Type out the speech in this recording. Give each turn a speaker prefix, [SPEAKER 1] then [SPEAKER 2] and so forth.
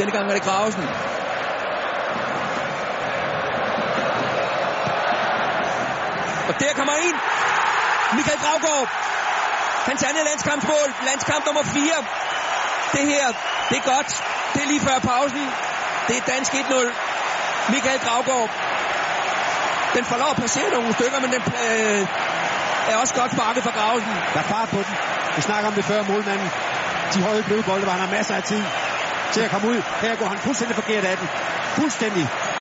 [SPEAKER 1] Denne gang er det Gravesen. Og der kommer ind. Michael Gravgaard. Hans andet landskampsmål. Landskamp nummer 4. Det her, det er godt. Det er lige før pausen. Det er dansk 1-0. Michael Gravgaard. Den får lov at passere nogle stykker, men den øh, er også godt sparket for Gravesen.
[SPEAKER 2] Der er fart på den. Vi snakker om det før, målmanden. De høje bløde bolde, hvor han har masser af tid til at komme ud. Her går han fuldstændig forkert af den. Fuldstændig.